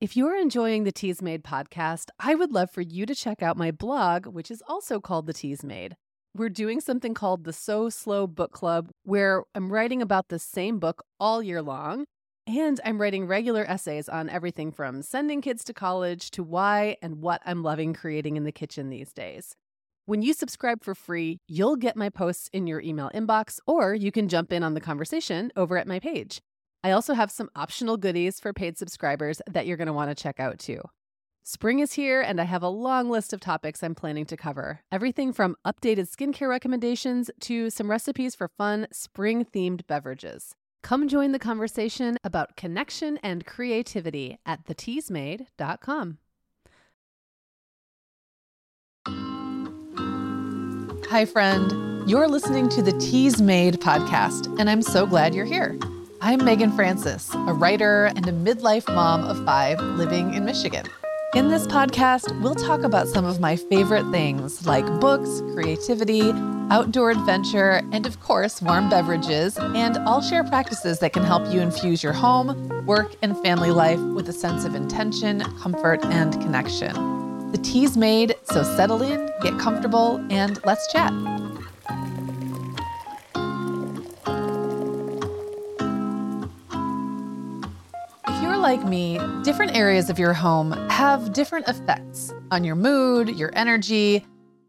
If you're enjoying the Teas Made podcast, I would love for you to check out my blog, which is also called The Teas Made. We're doing something called the So Slow Book Club, where I'm writing about the same book all year long. And I'm writing regular essays on everything from sending kids to college to why and what I'm loving creating in the kitchen these days. When you subscribe for free, you'll get my posts in your email inbox, or you can jump in on the conversation over at my page. I also have some optional goodies for paid subscribers that you're going to want to check out too. Spring is here, and I have a long list of topics I'm planning to cover. Everything from updated skincare recommendations to some recipes for fun spring themed beverages. Come join the conversation about connection and creativity at theteasmade.com. Hi, friend. You're listening to the Teas Made podcast, and I'm so glad you're here. I'm Meagan Francis, a writer and a midlife mom of five living in Michigan. In this podcast, we'll talk about some of my favorite things like books, creativity, outdoor adventure, and of course, warm beverages. And I'll share practices that can help you infuse your home, work, and family life with a sense of intention, comfort, and connection. The tea's made, so settle in, get comfortable, and let's chat. Like me, different areas of your home have different effects on your mood, your energy,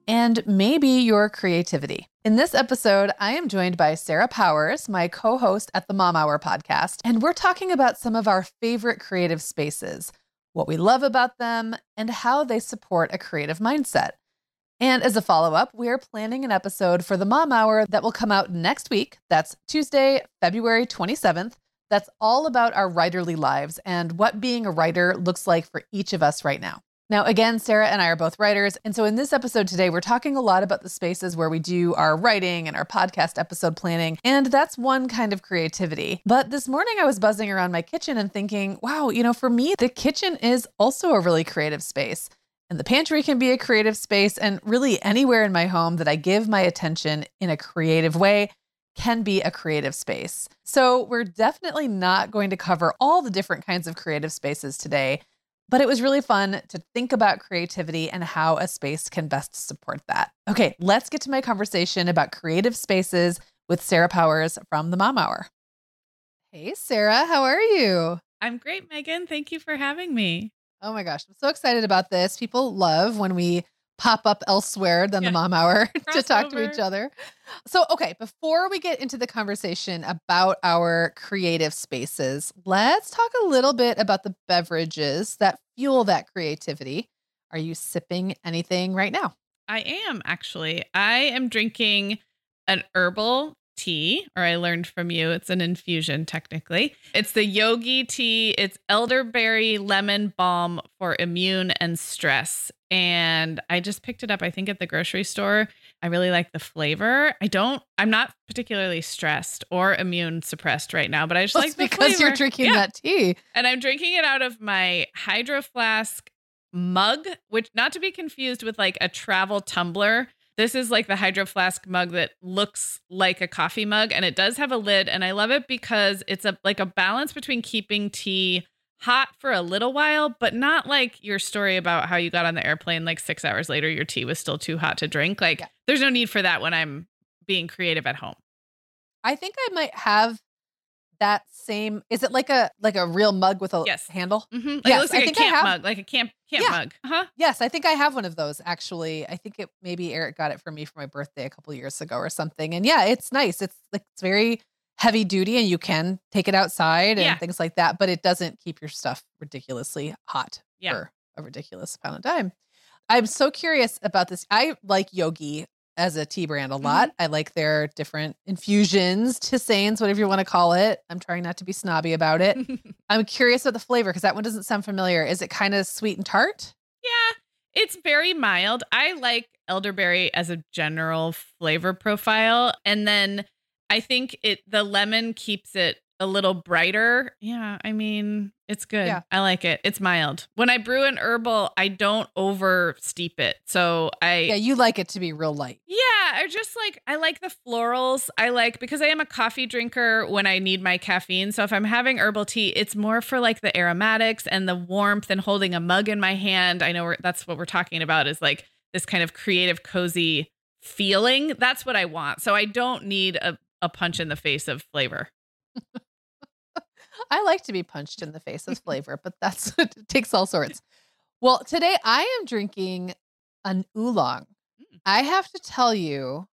and maybe your creativity. In this episode, I am joined by Sarah Powers, my co host at the Mom Hour podcast, and we're talking about some of our favorite creative spaces, what we love about them, and how they support a creative mindset. And as a follow up, we are planning an episode for the Mom Hour that will come out next week. That's Tuesday, February 27th that's all about our writerly lives and what being a writer looks like for each of us right now. Now, again, Sarah and I are both writers. And so in this episode today, we're talking a lot about the spaces where we do our writing and our podcast episode planning. And that's one kind of creativity. But this morning, I was buzzing around my kitchen and thinking, wow, you know, for me, the kitchen is also a really creative space. And the pantry can be a creative space. And really, anywhere in my home that I give my attention in a creative way can be a creative space. So, we're definitely not going to cover all the different kinds of creative spaces today, but it was really fun to think about creativity and how a space can best support that. Okay, let's get to my conversation about creative spaces with Sarah Powers from the Mom Hour. Hey, Sarah, how are you? I'm great, Meagan. Thank you for having me. Oh my gosh, I'm so excited about this. People love when we pop up elsewhere than yeah. the mom hour to talk over. to each other. So, okay, before we get into the conversation about our creative spaces, let's talk a little bit about the beverages that fuel that creativity. Are you sipping anything right now? I am actually. I am drinking an herbal tea, or I learned from you, it's an infusion technically. It's the yogi tea. It's elderberry lemon balm for immune and stress. And I just picked it up, I think, at the grocery store. I really like the flavor. I don't, I'm not particularly stressed or immune suppressed right now, but I just well, like the because flavor. you're drinking yeah. that tea. And I'm drinking it out of my hydro flask mug, which not to be confused with like a travel tumbler this is like the hydro flask mug that looks like a coffee mug and it does have a lid and I love it because it's a like a balance between keeping tea hot for a little while, but not like your story about how you got on the airplane like 6 hours later your tea was still too hot to drink. Like yeah. there's no need for that when I'm being creative at home. I think I might have that same is it like a like a real mug with a yes. handle mm-hmm. like yes, it looks like a camp have, mug like a camp camp yeah. mug huh yes i think i have one of those actually i think it maybe eric got it for me for my birthday a couple years ago or something and yeah it's nice it's like it's very heavy duty and you can take it outside and yeah. things like that but it doesn't keep your stuff ridiculously hot yeah. for a ridiculous amount of time i'm so curious about this i like yogi as a tea brand a lot. Mm-hmm. I like their different infusions, tisanes, whatever you want to call it. I'm trying not to be snobby about it. I'm curious about the flavor because that one doesn't sound familiar. Is it kind of sweet and tart? Yeah, it's very mild. I like elderberry as a general flavor profile. And then I think it the lemon keeps it a little brighter. Yeah, I mean, it's good. Yeah. I like it. It's mild. When I brew an herbal, I don't over steep it. So I Yeah, you like it to be real light. yeah, I just like I like the florals. I like because I am a coffee drinker when I need my caffeine. So if I'm having herbal tea, it's more for like the aromatics and the warmth and holding a mug in my hand. I know we're, that's what we're talking about is like this kind of creative cozy feeling. That's what I want. So I don't need a a punch in the face of flavor. I like to be punched in the face with flavor, but that's it takes all sorts. Well, today I am drinking an oolong. Mm. I have to tell you,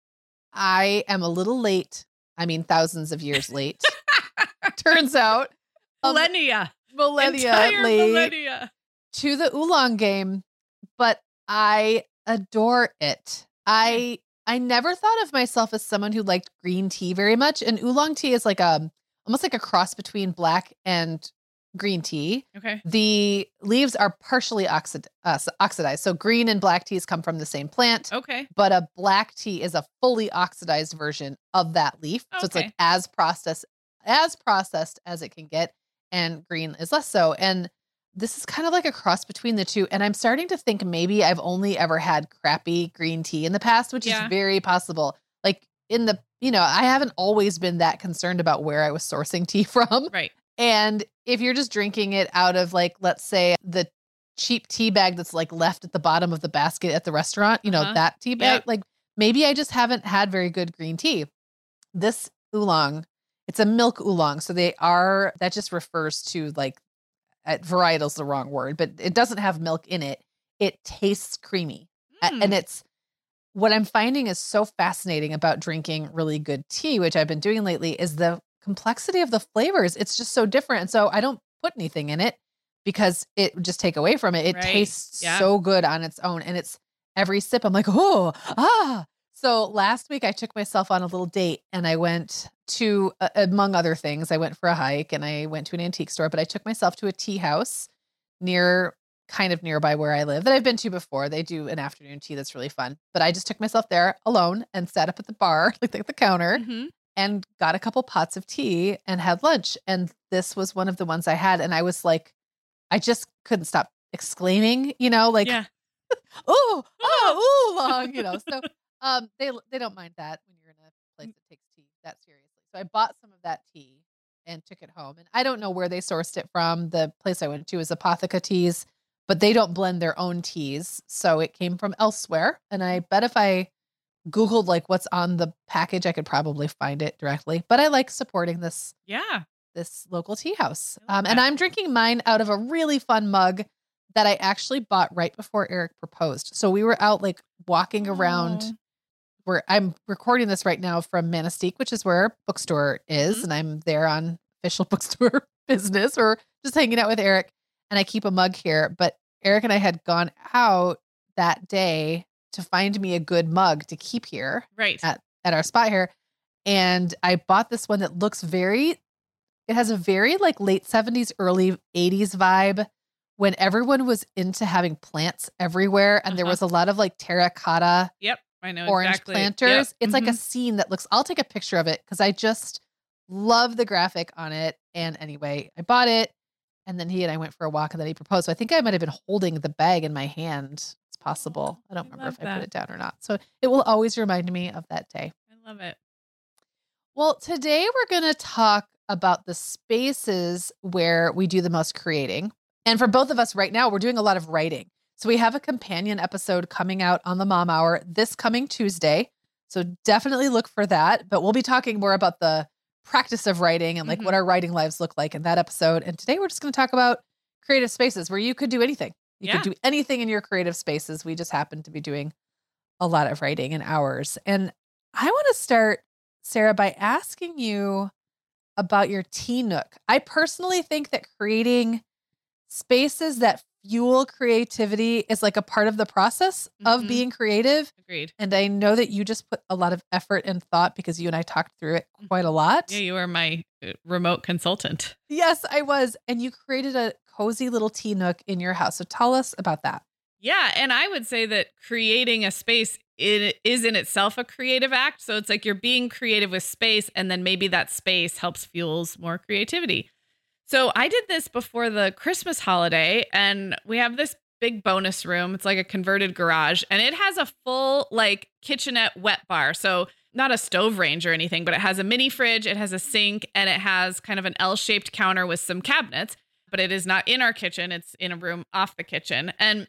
I am a little late. I mean, thousands of years late. Turns out, um, millennia. millennia Entire late millennia. to the oolong game, but I adore it. I I never thought of myself as someone who liked green tea very much, and oolong tea is like a almost like a cross between black and green tea. Okay. The leaves are partially oxid- uh, oxidized, so green and black teas come from the same plant. Okay. But a black tea is a fully oxidized version of that leaf, so it's like as processed as processed as it can get, and green is less so. And this is kind of like a cross between the two. And I'm starting to think maybe I've only ever had crappy green tea in the past, which Yeah. is very possible. Like in the, you know, I haven't always been that concerned about where I was sourcing tea from. Right. And if you're just drinking it out of like, let's say the cheap tea bag that's like left at the bottom of the basket at the restaurant, you know, Uh-huh. that tea bag, Yep. like maybe I just haven't had very good green tea. This oolong, it's a milk oolong. So they are, that just refers to like, at varietal's the wrong word, but it doesn't have milk in it. It tastes creamy. Mm. And it's what I'm finding is so fascinating about drinking really good tea, which I've been doing lately, is the complexity of the flavors. It's just so different. And so I don't put anything in it because it would just take away from it. It Right. tastes Yeah. so good on its own. And it's every sip, I'm like, oh, ah. So last week I took myself on a little date and I went to, uh, among other things, I went for a hike and I went to an antique store, but I took myself to a tea house near kind of nearby where I live that I've been to before. They do an afternoon tea that's really fun. But I just took myself there alone and sat up at the bar, like at the counter, Mhm. and got a couple pots of tea and had lunch. And this was one of the ones I had. And I was like, I just couldn't stop exclaiming, you know, like, yeah. oh, oh, oolong, you know. So um they they don't mind that when you're in a place that takes tea that seriously. So I bought some of that tea and took it home. And I don't know where they sourced it from. The place I went to is Apotheca Teas, but they don't blend their own teas. So it came from elsewhere. And I bet if I Googled like what's on the package, I could probably find it directly. But I like supporting this Yeah. this local tea house. Um, and. I'm drinking mine out of a really fun mug that I actually bought right before Eric proposed. So we were out like walking around Oh. where I'm recording this right now from Manistee, which is where our bookstore is, Mhm. and I'm there on official bookstore business or just hanging out with Eric. And I keep a mug here, but Eric and I had gone out that day to find me a good mug to keep here Right. at at our spot here and i bought this one that looks very it has a very like late 70s early 80s vibe when everyone was into having plants everywhere and there Uh-huh. was a lot of like terracotta Yep. I know orange exactly. planters Yep. it's like a Mhm. scene that looks i'll take a picture of it because i just love the graphic on it and anyway i bought it and then he and i went for a walk and then he proposed so i think i might have been holding the bag in my hand it's possible i don't I remember if i put it down or not so it will always remind me of that day I love it. well, today we're going to talk about the spaces where we do the most creating. And for both of us right now, we're doing a lot of writing. So we have a companion episode coming out on the Mom Hour this coming Tuesday. So definitely look for that. But we'll be talking more about the practice of writing and like Mhm. what our writing lives look like in that episode. And today we're just going to talk about creative spaces where you could do anything. You Yeah. could do anything in your creative spaces. We just happen to be doing a lot of writing in ours. And I want to start, Sarah, by asking you about your tea nook. I personally think that creating spaces that fuel creativity is like a part of the process of Mhm. being creative. Agreed. And I know that you just put a lot of effort and thought because you and I talked through it quite a lot. Mm-hmm. Yeah, you were my uh, remote consultant. Yes, I was. And you created a cozy little tea nook in your house. So tell us about that. Yeah. And I would say that creating a space it is in itself a creative act. So it's like you're being creative with space, and then maybe that space helps fuels more creativity. So I did this before the Christmas holiday, and we have this big bonus room. It's like a converted garage, and it has a full like kitchenette wet bar. So not a stove range or anything, but it has a mini fridge, it has a sink, and it has kind of an L shaped counter with some cabinets. But it is not in our kitchen, it's in a room off the kitchen. And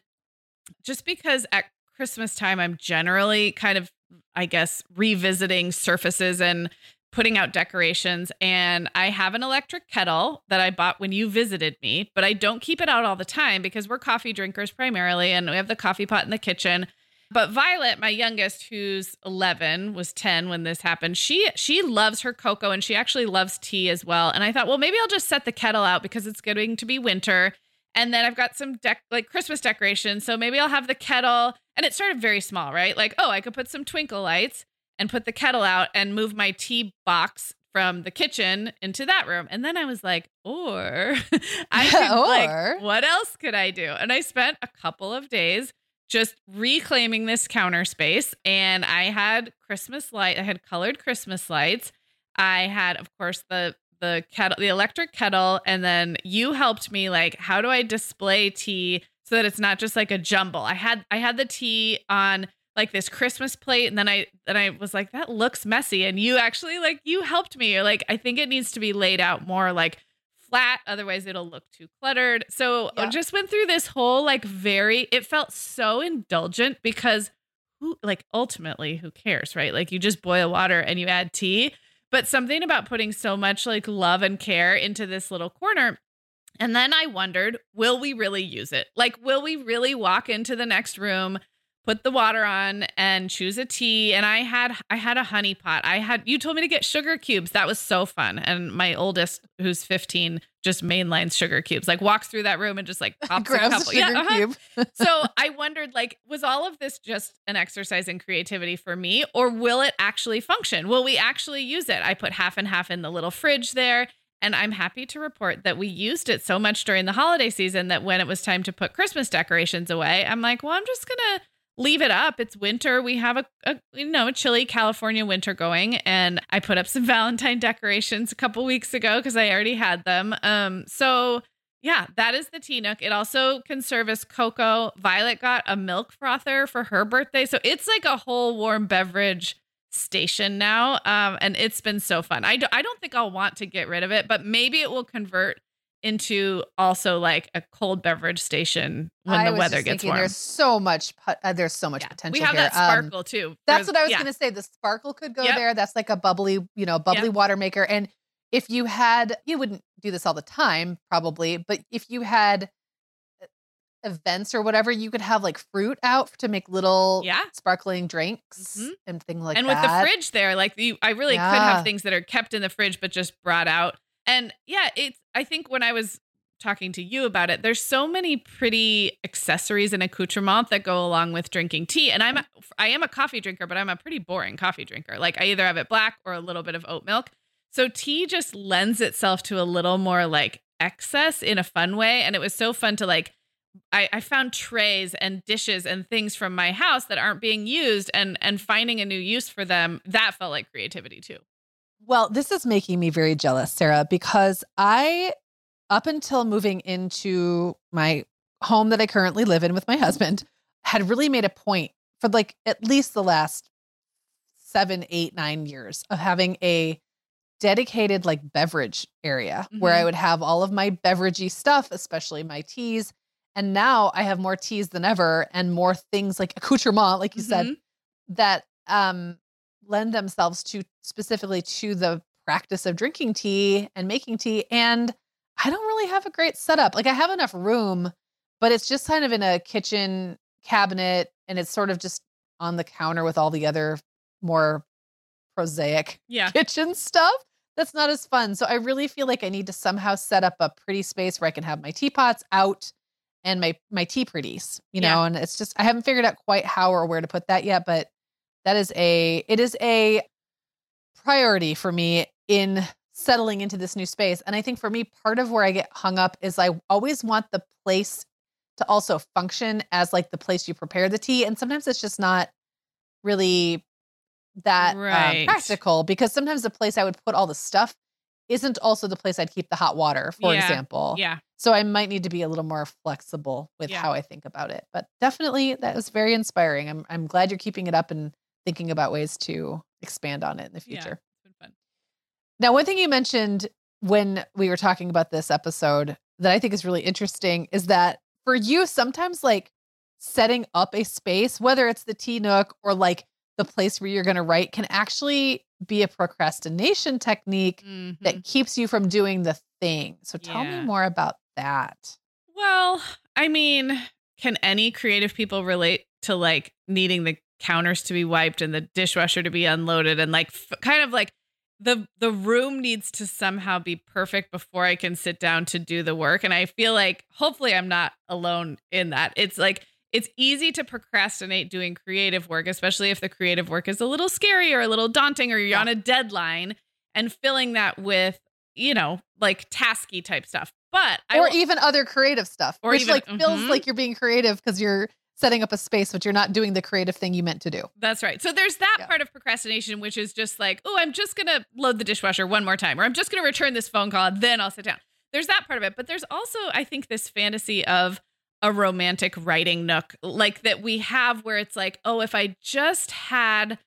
just because at Christmas time, I'm generally kind of, I guess, revisiting surfaces and putting out decorations. And I have an electric kettle that I bought when you visited me, but I don't keep it out all the time because we're coffee drinkers primarily. And we have the coffee pot in the kitchen. But Violet, my youngest, who's 11, was 10 when this happened. She she loves her cocoa and she actually loves tea as well. And I thought, well, maybe I'll just set the kettle out because it's going to be winter and then I've got some like Christmas decorations. So maybe I'll have the kettle. And it started very small, right? Like, oh, I could put some twinkle lights and put the kettle out and move my tea box from the kitchen into that room. And then I was like, or I could, or like, what else could I do? And I spent a couple of days just reclaiming this counter space. And I had Christmas light, I had colored Christmas lights. I had, of course, the the kettle, the electric kettle, and then you helped me like, how do I display tea so that it's not just like a jumble? I had I had the tea on like this Christmas plate, and then I then I was like, that looks messy, and you actually like you helped me. You're like, I think it needs to be laid out more like flat, otherwise it'll look too cluttered. So yeah. I just went through this whole like very. It felt so indulgent because who like ultimately who cares, right? Like you just boil water and you add tea but something about putting so much like love and care into this little corner. And then I wondered, will we really use it? Like, will we really walk into the next room, put the water on and choose a tea and i had i had a honey pot. I had you told me to get sugar cubes. That was so fun. And my oldest who's 15 just mainlines sugar cubes like walks through that room and just like pops a couple a yeah, uh-huh. so i wondered like was all of this just an exercise in creativity for me or will it actually function? Will we actually use it? I put half and half in the little fridge there and I'm happy to report that we used it so much during the holiday season that when it was time to put Christmas decorations away, I'm like, well, I'm just going to leave it up. It's winter. We have a, a, you know a chilly California winter going, and I put up some Valentine decorations a couple weeks ago because I already had them. Um, so yeah, that is the tea nook. It also can serve as cocoa. Violet got a milk frother for her birthday, so it's like a whole warm beverage station now. Um, and it's been so fun. I I don't think I'll want to get rid of it, but maybe it will convert into also like a cold beverage station when I the weather gets warm. There's so much uh, there's so much yeah. potential. We have here. that sparkle um, too. That's what I was yeah. going to say. The sparkle could go yep. there. That's like a bubbly, you know, bubbly yep. water maker. And if you had, you wouldn't do this all the time, probably, but if you had uh, events or whatever, you could have like fruit out to make little yeah. sparkling drinks mm-hmm. and things like that. And with the fridge there, like you, I really yeah. could have things that are kept in the fridge but just brought out and yeah, it's I think when I was talking to you about it, there's so many pretty accessories and accoutrements that go along with drinking tea. And I'm a, I am a coffee drinker, but I'm a pretty boring coffee drinker. Like I either have it black or a little bit of oat milk. So tea just lends itself to a little more like excess in a fun way. And it was so fun to like I, I found trays and dishes and things from my house that aren't being used and and finding a new use for them. That felt like creativity too. Well, this is making me very jealous, Sarah, because I, up until moving into my home that I currently live in with my husband, had really made a point for like at least the last seven, eight, nine years of having a dedicated like beverage area mm-hmm. where I mm-hmm. would have all of my beveragey stuff, especially my teas. And now I have more teas than ever and more things like accoutrement, like you mm-hmm. said, that um lend themselves to specifically to the practice of drinking tea and making tea. And I don't really have a great setup. Like I have enough room, but it's just kind of in a kitchen cabinet and it's sort of just on the counter with all the other more prosaic yeah. kitchen stuff. That's not as fun. So I really feel like I need to somehow set up a pretty space where I can have my teapots out and my my tea pretties, you know, yeah. and it's just I haven't figured out quite how or where to put that yet, but that is a it is a priority for me in settling into this new space. And I think for me, part of where I get hung up is I always want the place to also function as like the place you prepare the tea. And sometimes it's just not really that um, practical because sometimes the place I would put all the stuff isn't also the place I'd keep the hot water, for Yeah. example. Yeah. So I might need to be a little more flexible with Yeah. how I think about it. But definitely that was very inspiring. I'm I'm glad you're keeping it up and thinking about ways to expand on it in the Yeah. future. It's been fun. Now, one thing you mentioned when we were talking about this episode that I think is really interesting is that for you, sometimes like setting up a space, whether it's the tea nook or like the place where you're going to write, can actually be a procrastination technique Mhm. that keeps you from doing the thing. So tell Yeah. me more about that. Well, I mean, can any creative people relate to like needing the counters to be wiped and the dishwasher to be unloaded and like f- kind of like the the room needs to somehow be perfect before I can sit down to do the work and I feel like hopefully I'm not alone in that. It's like it's easy to procrastinate doing creative work, especially if the creative work is a little scary or a little daunting or you're Yeah. on a deadline and filling that with, you know, like tasky type stuff. But I or will- even other creative stuff, Or which even- like feels mhm. like you're being creative because you're setting up a space, but you're not doing the creative thing you meant to do. That's right. So there's that Yeah. part of procrastination, which is just like, oh, I'm just going to load the dishwasher one more time, or I'm just going to return this phone call, then I'll sit down. There's that part of it. But there's also, I think, this fantasy of a romantic writing nook, like that we have where it's like, oh, if I just had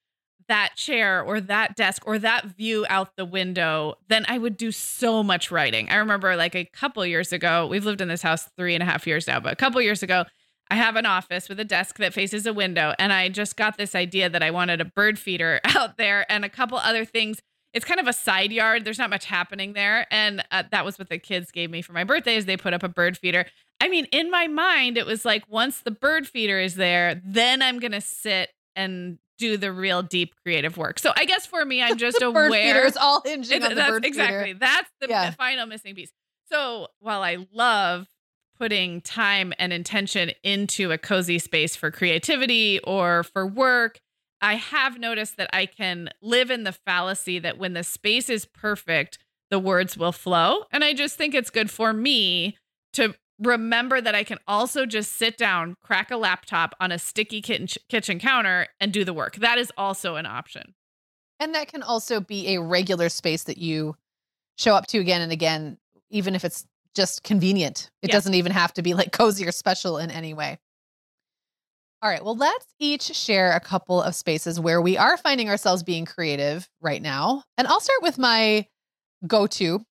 that chair or that desk or that view out the window, then I would do so much writing. I remember like a couple years ago, we've lived in this house three and a half years now, but a couple years ago, I have an office with a desk that faces a window, and I just got this idea that I wanted a bird feeder out there and a couple other things. It's kind of a side yard. There's not much happening there, and uh, that was what the kids gave me for my birthday. Is they put up a bird feeder. I mean, in my mind, it was like once the bird feeder is there, then I'm gonna sit and do the real deep creative work. So I guess for me, I'm just the bird aware. feeder is all hinging It- on the that's bird exactly feeder. that's the Yeah. final missing piece. So while I love putting time and intention into a cozy space for creativity or for work, I have noticed that I can live in the fallacy that when the space is perfect, the words will flow. And I just think it's good for me to remember that I can also just sit down, crack a laptop on a sticky kitchen, counter, and do the work. That is also an option. And that can also be a regular space that you show up to again and again, even if it's just convenient. It Yeah. doesn't even have to be like cozy or special in any way. All right, well, let's each share a couple of spaces where we are finding ourselves being creative right now. And I'll start with my go to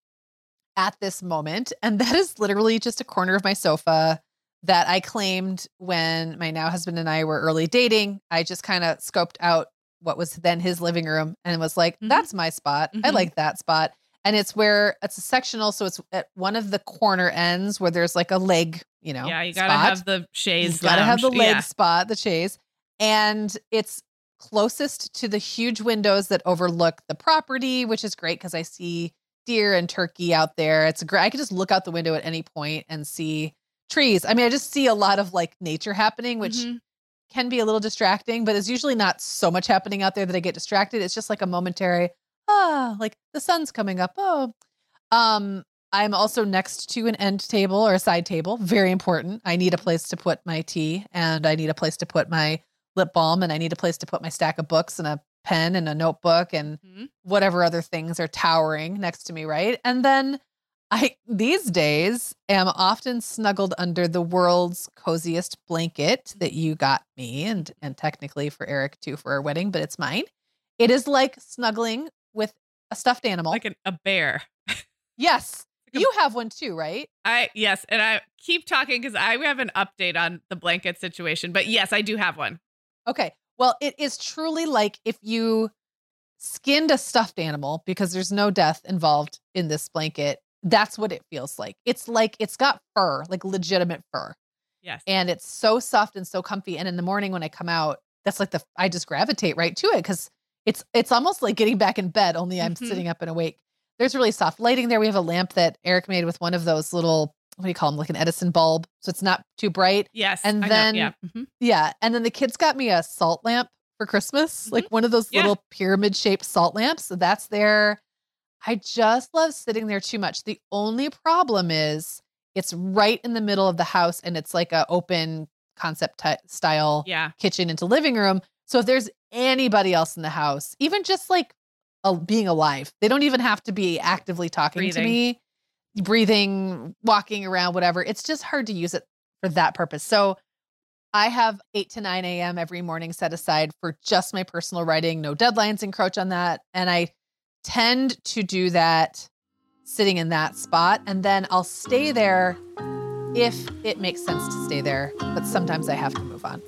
at this moment. And that is literally just a corner of my sofa that I claimed when my now husband and I were early dating. I just kind of scoped out what was then his living room and was like, Mhm. that's my spot. I Mhm. like that spot. And it's where it's a sectional. So it's at one of the corner ends where there's like a leg, you know. yeah, you gotta spot. have the chaise. You gotta have the leg Yeah. spot, the chaise. And it's closest to the huge windows that overlook the property, which is great because I see deer and turkey out there. It's great. I could just look out the window at any point and see trees. I mean, I just see a lot of like nature happening, which Mhm. can be a little distracting, but it's usually not so much happening out there that I get distracted. It's just like a momentary, ah, like the sun's coming up. Oh, um, I'm also next to an end table or a side table. Very important. I need a place to put my tea and I need a place to put my lip balm and I need a place to put my stack of books and a pen and a notebook and Mhm. whatever other things are towering next to me, right? And then I these days am often snuggled under the world's coziest blanket that you got me and and technically for Eric too for our wedding, but it's mine. It is like snuggling with a stuffed animal. like an, a bear. yes. You have one too, right? I yes, and I keep talking because I have an update on the blanket situation. But yes, I do have one. Okay. Well, it is truly like if you skinned a stuffed animal because there's no death involved in this blanket. That's what it feels like. It's like it's got fur, like legitimate fur. Yes. And it's so soft and so comfy. And in the morning when I come out, that's like the I just gravitate right to it because it's it's almost like getting back in bed, only I'm Mhm. sitting up and awake. There's really soft lighting there. We have a lamp that Eric made with one of those little what do you call them? Like an Edison bulb. So it's not too bright. yes. and I know, then- yeah. mhm. Yeah. And then the kids got me a salt lamp for Christmas, like one of those Mm-hmm. Yeah. little pyramid shaped salt lamps. So that's there. I just love sitting there too much. The only problem is It's right in the middle of the house and it's like a open concept t- style Yeah. kitchen into living room. So if there's anybody else in the house, even just like a, being alive, they don't even have to be actively talking Breathing. to me, breathing, walking around, whatever. It's just hard to use it for that purpose. So I have 8 to 9 a.m. every morning set aside for just my personal writing. No deadlines encroach on that. And I tend to do that sitting in that spot. And then I'll stay there if it makes sense to stay there. But sometimes I have to move on.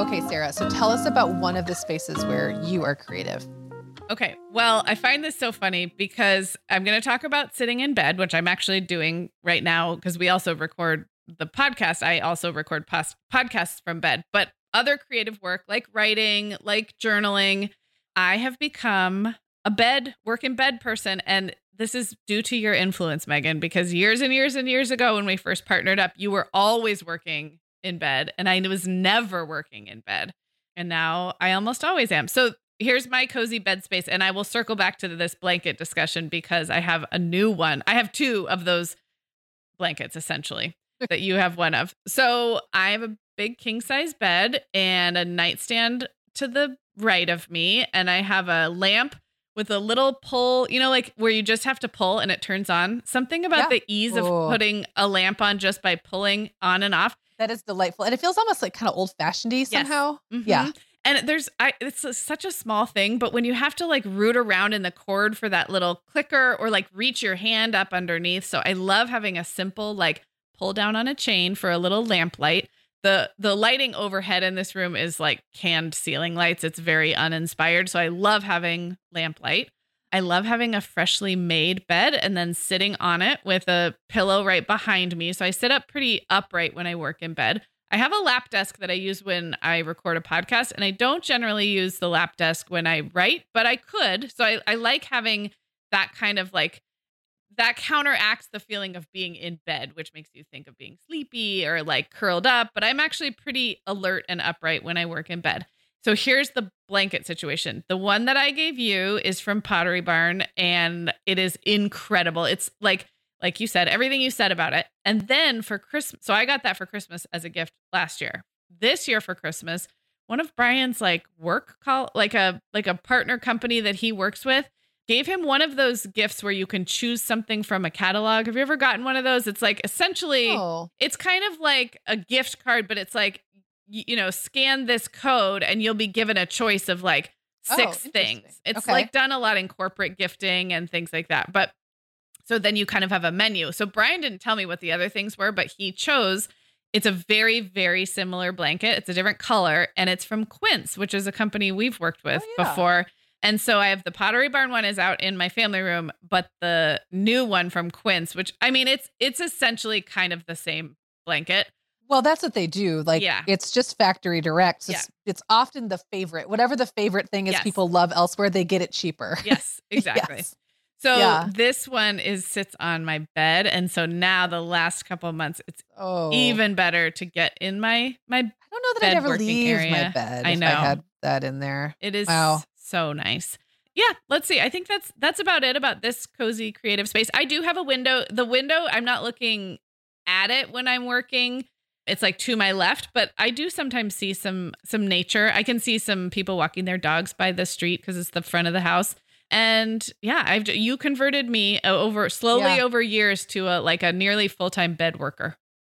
Okay, Sarah. So tell us about one of the spaces where you are creative. Okay. Well, I find this so funny because I'm going to talk about sitting in bed, which I'm actually doing right now because we also record the podcast. I also record pos- podcasts from bed, but other creative work like writing, like journaling, I have become a bed, work in bed person. And this is due to your influence, Meagan, because years and years and years ago, when we first partnered up, you were always working in bed and I was never working in bed. And now I almost always am. So here's my cozy bed space. And I will circle back to this blanket discussion because I have a new one. I have two of those blankets essentially that you have one of. So I have a big king size bed and a nightstand to the right of me. And I have a lamp with a little pull, you know, like where you just have to pull and it turns on. Something about Yeah. the ease of Ooh. putting a lamp on just by pulling on and off. That is delightful. And it feels almost like kind of old fashioned y somehow. Mhm. Yeah. And there's I it's a- such a small thing, but when you have to like root around in the cord for that little clicker or like reach your hand up underneath. So I love having a simple like pull down on a chain for a little lamp light. The the lighting overhead in this room is like canned ceiling lights. It's very uninspired. So I love having lamp light. I love having a freshly made bed and then sitting on it with a pillow right behind me. So I sit up pretty upright when I work in bed. I have a lap desk that I use when I record a podcast, and I don't generally use the lap desk when I write, but I could. So I, I like having that kind of like that counteracts the feeling of being in bed, which makes you think of being sleepy or like curled up. But I'm actually pretty alert and upright when I work in bed. So here's the blanket situation. The one that I gave you is from Pottery Barn and it is incredible. It's like like you said, everything you said about it. And then for Christmas, so I got that for Christmas as a gift last year. This year for Christmas, one of Brian's like work call like a like a partner company that he works with gave him one of those gifts where you can choose something from a catalog. Have you ever gotten one of those? It's like essentially Oh, it's kind of like a gift card, but it's like you know, scan this code and you'll be given a choice of like Oh, six interesting. things. It's Okay. like done a lot in corporate gifting and things like that. But so then you kind of have a menu. So Brian didn't tell me what the other things were, but he chose it's a very, very similar blanket. It's a different color and it's from Quince, which is a company we've worked oh, with Oh, yeah. before. And so I have the Pottery Barn one is out in my family room, but the new one from Quince, which I mean it's it's essentially kind of the same blanket. Well, that's what they do. Like, Yeah. it's just factory direct. So It's, it's often the favorite. Whatever the favorite thing is Yes. people love elsewhere, they get it cheaper. Yes, exactly. Yes. So Yeah. this one is sits on my bed, and so now the last couple of months, it's Oh, even better to get in my my. I don't know that I'd ever leave my bed. I know. I had that in there. It is Wow. so nice. Yeah, let's see. I think that's that's about it about this cozy creative space. I do have a window. The window, I'm not looking at it when I'm working. It's like to my left, but I do sometimes see some some nature. I can see some people walking their dogs by the street because it's the front of the house. And yeah, I've you converted me uh, over slowly Yeah. over years to a like a nearly full time bed worker.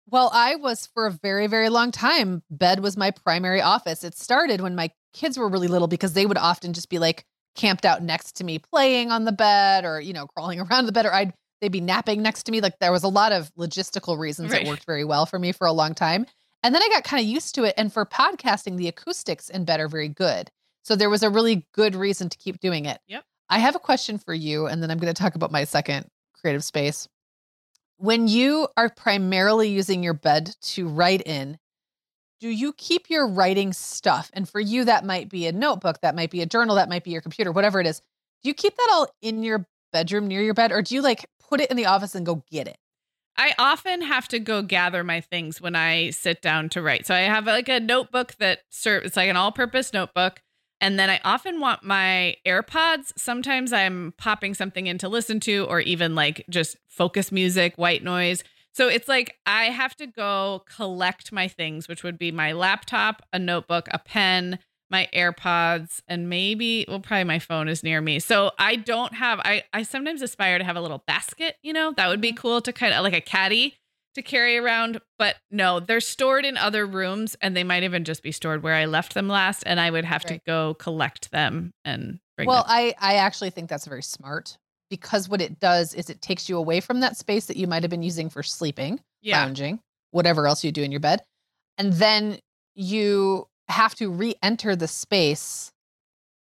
Well, I was for a very, very long time. Bed was my primary office. It started when my kids were really little because they would often just be like camped out next to me, playing on the bed or, you know, crawling around the bed, or I'd they'd be napping next to me. Like there was a lot of logistical reasons Right. that worked very well for me for a long time. And then I got kind of used to it. And for podcasting, the acoustics in bed are very good. So there was a really good reason to keep doing it. Yep. I have a question for you, and then I'm going to talk about my second creative space. When you are primarily using your bed to write in, do you keep your writing stuff? And for you, that might be a notebook, that might be a journal, that might be your computer, whatever it is. Do you keep that all in your bedroom near your bed, or do you like put it in the office and go get it? I often have to go gather my things when I sit down to write. So I have like a notebook that serves, it's like an all purpose notebook. And then I often want my AirPods. Sometimes I'm popping something in to listen to, or even like just focus music, white noise. So it's like I have to go collect my things, which would be my laptop, a notebook, a pen, my AirPods, and maybe well, probably my phone is near me. So I don't have I I sometimes aspire to have a little basket, you know, that would be mm-hmm. cool to kind of like a caddy to carry around. But no, they're stored in other rooms and they might even just be stored where I left them last. And I would have right. to go collect them and bring Well, them. I I actually think that's very smart because what it does is it takes you away from that space that you might have been using for sleeping, yeah. lounging, whatever else you do in your bed. And then you have to re-enter the space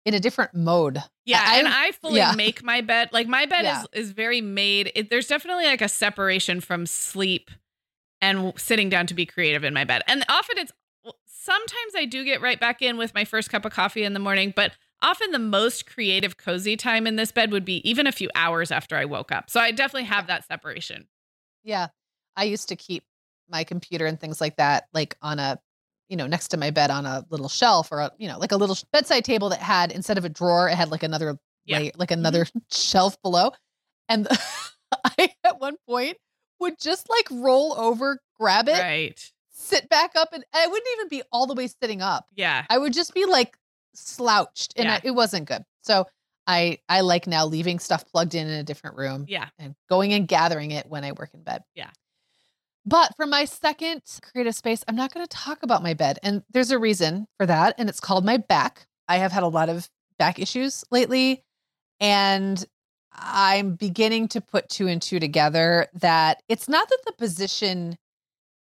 in a different mode. Yeah, I, and I fully yeah. make my bed. Like my bed yeah. is is very made. It, there's definitely like a separation from sleep and sitting down to be creative in my bed. And often it's sometimes I do get right back in with my first cup of coffee in the morning, but often the most creative cozy time in this bed would be even a few hours after I woke up. So I definitely have that separation. Yeah. I used to keep my computer and things like that like on a you know, next to my bed on a little shelf or a, you know, like a little bedside table that had instead of a drawer, it had like another yeah. like mm-hmm. another mm-hmm. shelf below. And I at one point would just like roll over, grab it, right. sit back up, and I wouldn't even be all the way sitting up. Yeah. I would just be like slouched and yeah. I, it wasn't good. So I I like now leaving stuff plugged in in a different room. Yeah. And going and gathering it when I work in bed. Yeah. But for my second creative space, I'm not going to talk about my bed. And there's a reason for that. And it's called my back. I have had a lot of back issues lately. And I'm beginning to put two and two together that it's not that the position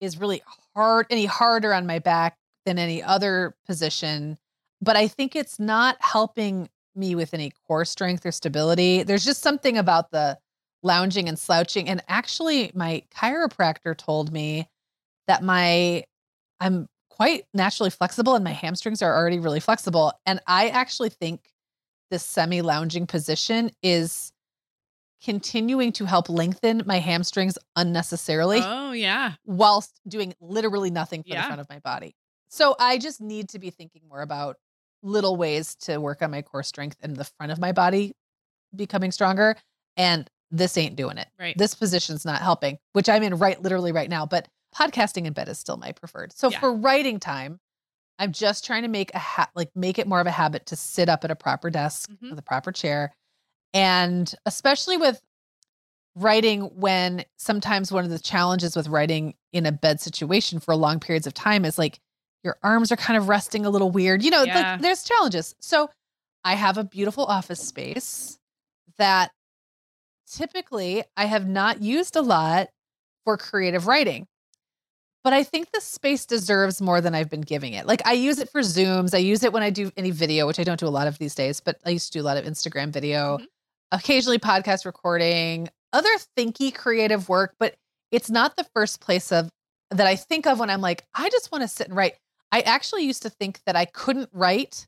is really hard, any harder on my back than any other position, but I think it's not helping me with any core strength or stability. There's just something about the lounging and slouching. And actually, my chiropractor told me that my I'm quite naturally flexible and my hamstrings are already really flexible. And I actually think this semi lounging position is continuing to help lengthen my hamstrings unnecessarily. Oh, yeah. Whilst doing literally nothing for yeah. the front of my body. So I just need to be thinking more about little ways to work on my core strength and the front of my body becoming stronger. And this ain't doing it. Right. This position's not helping, which I'm in right literally right now. But podcasting in bed is still my preferred. So yeah. for writing time, I'm just trying to make a ha- like make it more of a habit to sit up at a proper desk mm-hmm. with a proper chair. And especially with writing when sometimes one of the challenges with writing in a bed situation for long periods of time is like your arms are kind of resting a little weird. You know, yeah. like there's challenges. So I have a beautiful office space that typically I have not used a lot for creative writing. But I think the space deserves more than I've been giving it. Like I use it for Zooms, I use it when I do any video, which I don't do a lot of these days, but I used to do a lot of Instagram video, mm-hmm. occasionally podcast recording, other thinky creative work, but it's not the first place of that I think of when I'm like, I just want to sit and write. I actually used to think that I couldn't write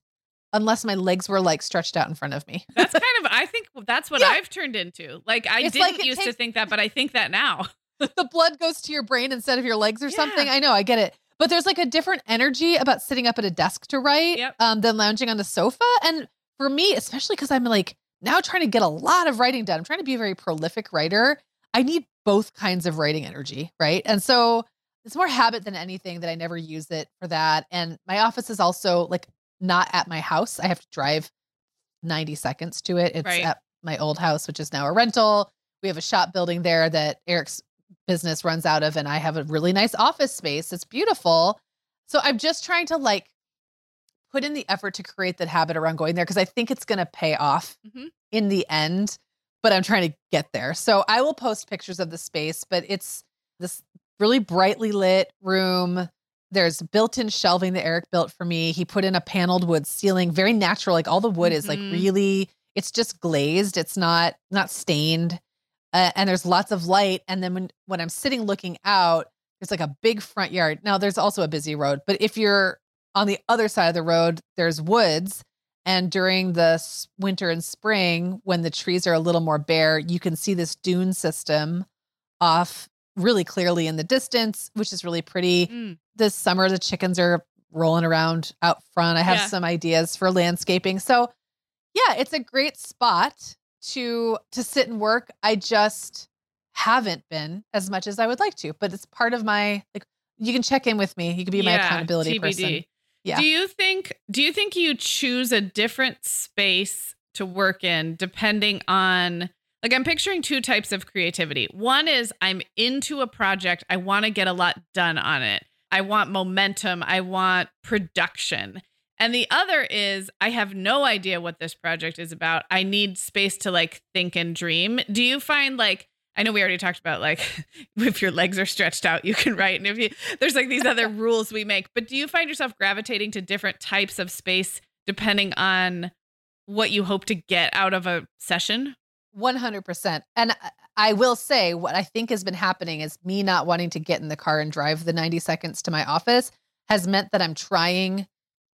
unless my legs were like stretched out in front of me. that's kind of I think that's what yeah. I've turned into. Like I it's didn't like used takes, to think that, but I think that now. the blood goes to your brain instead of your legs or yeah. something. I know, I get it. But there's like a different energy about sitting up at a desk to write yep. um, than lounging on the sofa. And for me, especially because I'm like now trying to get a lot of writing done, I'm trying to be a very prolific writer. I need both kinds of writing energy, right? And so it's more habit than anything that I never use it for that. And my office is also like not at my house. I have to drive 90 seconds to it. It's right. at my old house, which is now a rental. We have a shop building there that Eric's business runs out of, and I have a really nice office space. It's beautiful. So I'm just trying to like put in the effort to create that habit around going there because I think it's going to pay off mm-hmm. in the end, but I'm trying to get there. So I will post pictures of the space, but it's this really brightly lit room there's built-in shelving that Eric built for me. He put in a paneled wood ceiling, very natural. Like all the wood mm-hmm. is like mm-hmm. really, it's just glazed. It's not not stained, uh, and there's lots of light. And then when when I'm sitting looking out, there's like a big front yard. Now there's also a busy road, but if you're on the other side of the road, there's woods. And during the winter and spring, when the trees are a little more bare, you can see this dune system off really clearly in the distance, which is really pretty. Mm. This summer, the chickens are rolling around out front. I have Yeah. some ideas for landscaping. So, yeah, it's a great spot to to sit and work. I just haven't been as much as I would like to, but it's part of my like you can check in with me. You can be my Yeah, accountability person. Yeah. Do you think do you think you choose a different space to work in depending on like I'm picturing two types of creativity. One is I'm into a project, I want to get a lot done on it. I want momentum, I want production. And the other is I have no idea what this project is about. I need space to like think and dream. Do you find like I know we already talked about like if your legs are stretched out, you can write. And if you there's like these other rules we make, but do you find yourself gravitating to different types of space depending on what you hope to get out of a session? 100%. And I- will say what I think has been happening is me not wanting to get in the car and drive the 90 seconds to my office has meant that I'm trying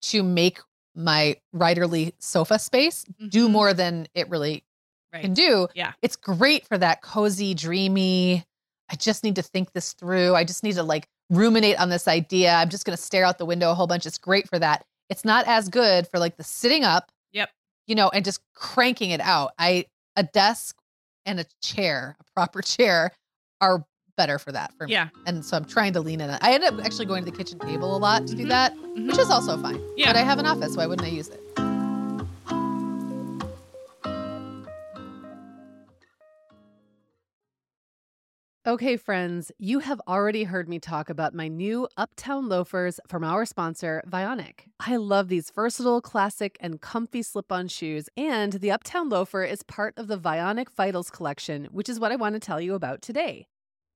to make my writerly sofa space do Mhm. more than it really Right. can do. Yeah. It's great for that cozy, dreamy. I just need to think this through. I just need to like ruminate on this idea. I'm just going to stare out the window a whole bunch. It's great for that. It's not as good for like the sitting up, Yep. you know, and just cranking it out. I a desk and a chair, a proper chair are better for that for me. Yeah. And so I'm trying to lean in. I end up actually going to the kitchen table a lot to do Mhm. that, Mhm. which is also fine. Yeah. But I have an office, why wouldn't I use it? Okay, friends, you have already heard me talk about my new Uptown loafers from our sponsor, Vionic. I love these versatile, classic, and comfy slip on shoes, and the Uptown loafer is part of the Vionic Vitals collection, which is what I want to tell you about today.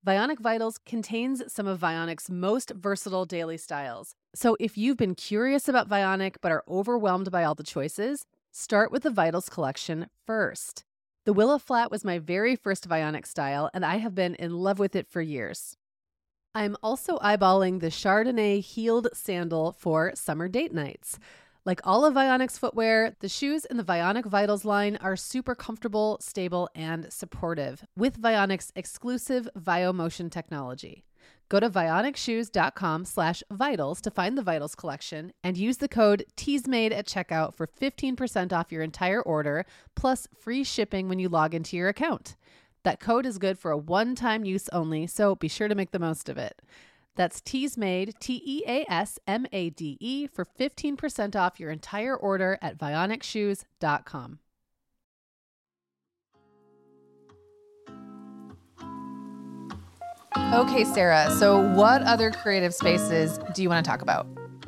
Vionic Vitals contains some of Vionic's most versatile daily styles. So if you've been curious about Vionic but are overwhelmed by all the choices, start with the Vitals collection first. The Willow Flat was my very first Vionic style, and I have been in love with it for years. I'm also eyeballing the Chardonnay heeled sandal for summer date nights. Like all of Vionic's footwear, the shoes in the Vionic Vitals line are super comfortable, stable, and supportive with Vionic's exclusive VioMotion technology. Go to vionicshoes.com slash vitals to find the Vitals collection and use the code TEASMADE at checkout for 15% off your entire order plus free shipping when you log into your account. That code is good for a one-time use only, so be sure to make the most of it. That's TEASMADE, T-E-A-S-M-A-D-E for 15% off your entire order at vionicshoes.com. Okay, Sarah. So, what other creative spaces do you want to talk about?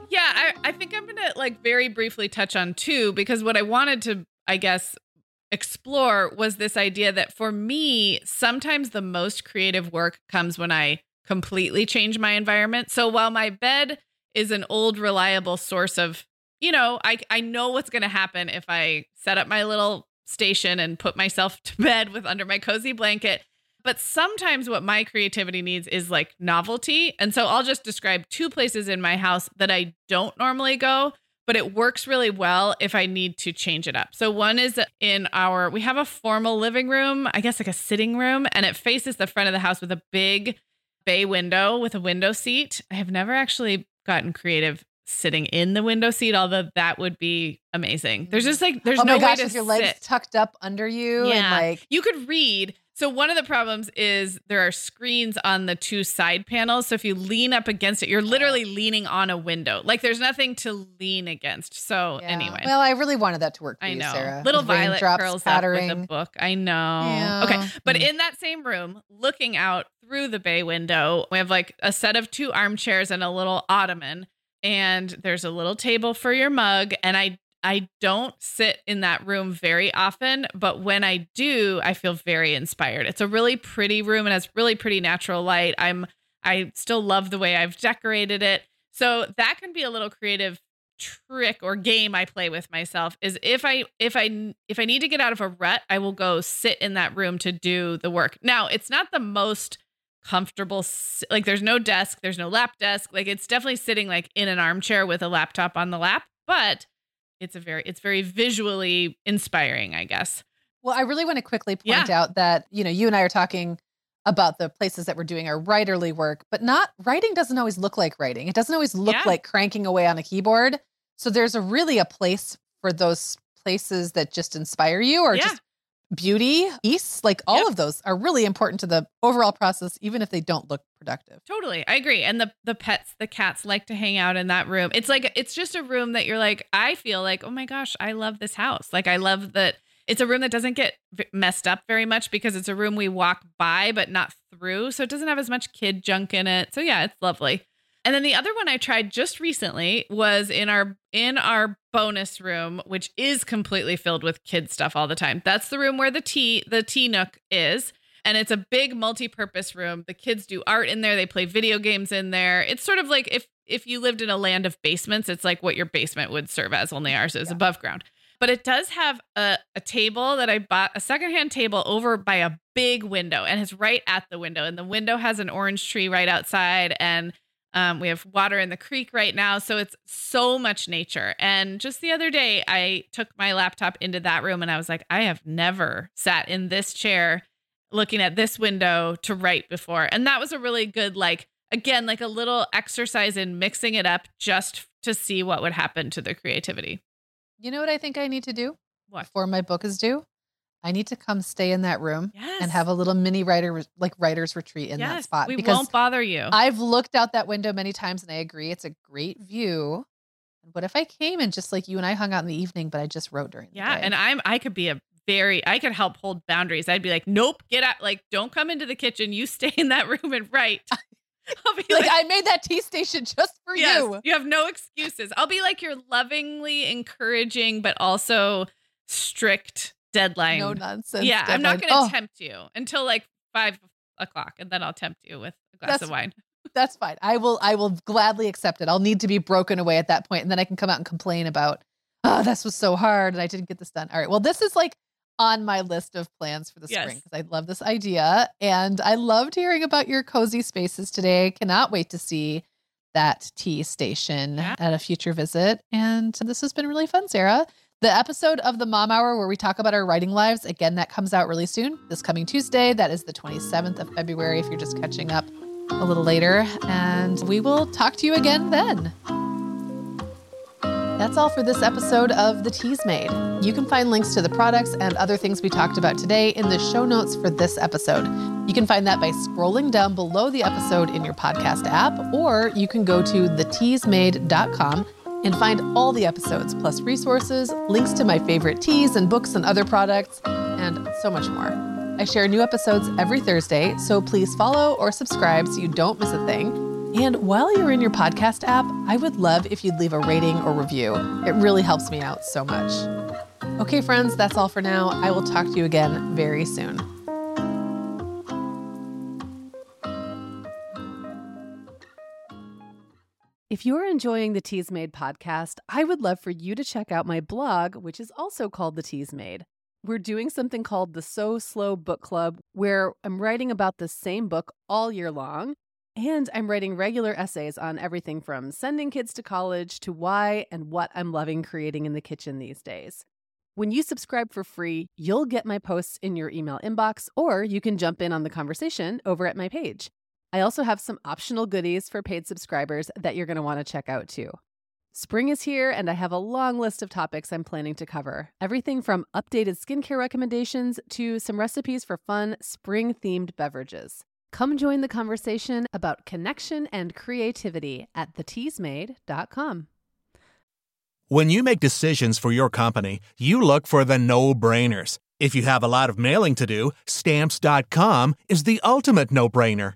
Yeah, I, I think I'm gonna like very briefly touch on two because what I wanted to, I guess, explore was this idea that for me, sometimes the most creative work comes when I completely change my environment. So while my bed is an old, reliable source of, you know, I I know what's gonna happen if I set up my little station and put myself to bed with under my cozy blanket. But sometimes what my creativity needs is like novelty. And so I'll just describe two places in my house that I don't normally go, but it works really well if I need to change it up. So one is in our, we have a formal living room, I guess like a sitting room, and it faces the front of the house with a big bay window with a window seat. I have never actually gotten creative sitting in the window seat, although that would be amazing. There's mm. just like, there's oh no my gosh, way to with your legs sit. tucked up under you and Yeah. like You could read. So one of the problems is there are screens on the two side panels. So if you lean up against it, you're literally leaning on a window. Like there's nothing to lean against. So Yeah. anyway. Well, I really wanted that to work I you, know. Sarah. Little With Violet curls pattering. up with a book. I know. Yeah. Okay. But Mm. in that same room, looking out through the bay window, we have like a set of two armchairs and a little ottoman. And there's a little table for your mug. And I I don't sit in that room very often, but when I do, I feel very inspired. It's a really pretty room and has really pretty natural light. I'm I still love the way I've decorated it. So that can be a little creative trick or game I play with myself is if I if I if I need to get out of a rut, I will go sit in that room to do the work. Now, it's not the most comfortable like there's no desk, there's no lap desk. Like it's definitely sitting like in an armchair with a laptop on the lap, but it's a very it's very visually inspiring, I guess. Well, I really want to quickly point Yeah. out that, you know, you and I are talking about the places that we're doing our writerly work, but not writing doesn't always look like writing. It doesn't always look Yeah. like cranking away on a keyboard. So there's a really a place for those places that just inspire you or Yeah. just beauty, peace, like all Yep. of those are really important to the overall process, even if they don't look productive. Totally. I agree. And the the pets, the cats like to hang out in that room. It's like it's just a room that you're like I feel like, "Oh my gosh, I love this house." Like I love that it's a room that doesn't get messed up very much because it's a room we walk by but not through. So it doesn't have as much kid junk in it. So yeah, it's lovely. And then the other one I tried just recently was in our in our bonus room, which is completely filled with kid stuff all the time. That's the room where the tea the tea nook is. And it's a big multi-purpose room. The kids do art in there, they play video games in there. It's sort of like if if you lived in a land of basements, it's like what your basement would serve as, only ours is Yeah. above ground. But it does have a, a table that I bought, a secondhand table over by a big window, and it's right at the window. And the window has an orange tree right outside, and um, we have water in the creek right now. So it's so much nature. And just the other day, I took my laptop into that room and I was like, I have never sat in this chair looking at this window to write before. And that was a really good, like, again, like a little exercise in mixing it up just to see what would happen to the creativity. You know what I think I need to do What? before my book is due? I need to come stay in that room Yes. and have a little mini writer like writer's retreat in that spot We because won't bother you. I've looked out that window many times and I agree it's a great view. What if I came and just like you and I hung out in the evening, but I just wrote during the yeah. And I'm, I could be a very, I could help hold boundaries. I'd be like, nope, get out. Like, don't come into the kitchen. You stay in that room and write. I'll be like, like, I made that tea station just for yes, you. you have no excuses. I'll be like your lovingly encouraging, but also strict deadline. No nonsense. yeah, I'm not going to Oh, tempt you until like five o'clock, and then I'll tempt you with a glass That's of wine. that's fine. I will I will gladly accept it. I'll need to be broken away at that point, and then I can come out and complain about, oh, this was so hard and I didn't get this done. All right. Well, this is like on my list of plans for the Yes. spring because I love this idea. And I loved hearing about your cozy spaces today. Cannot wait to see that tea station Yeah. at a future visit. And this has been really fun, Sarah. The episode of the Mom Hour where we talk about our writing lives, again, that comes out really soon, this coming Tuesday. That is the 27th of February if you're just catching up a little later. And we will talk to you again then. That's all for this episode of The Teas Made. You can find links to the products and other things we talked about today in the show notes for this episode. You can find that by scrolling down below the episode in your podcast app, or you can go to theteasmade.com and find all the episodes, plus resources, links to my favorite teas and books and other products, and so much more. I share new episodes every Thursday, so please follow or subscribe so you don't miss a thing. And while you're in your podcast app, I would love if you'd leave a rating or review. It really helps me out so much. Okay, friends, that's all for now. I will talk to you again very soon. If you're enjoying the Teas Made podcast, I would love for you to check out my blog, which is also called The Teas Made. We're doing something called the So Slow Book Club, where I'm writing about the same book all year long. And I'm writing regular essays on everything from sending kids to college to why and what I'm loving creating in the kitchen these days. When you subscribe for free, you'll get my posts in your email inbox, or you can jump in on the conversation over at my page. I also have some optional goodies for paid subscribers that you're going to want to check out too. Spring is here, and I have a long list of topics I'm planning to cover. Everything from updated skincare recommendations to some recipes for fun spring themed beverages. Come join the conversation about connection and creativity at theteasmade.com. When you make decisions for your company, you look for the no brainers. If you have a lot of mailing to do, stamps.com is the ultimate no brainer.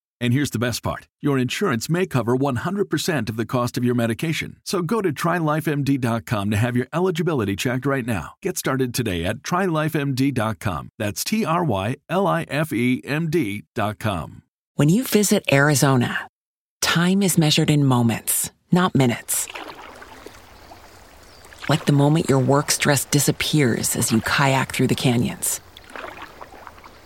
And here's the best part your insurance may cover 100% of the cost of your medication. So go to trylifemd.com to have your eligibility checked right now. Get started today at trylifemd.com. That's T R Y L I F E M D.com. When you visit Arizona, time is measured in moments, not minutes. Like the moment your work stress disappears as you kayak through the canyons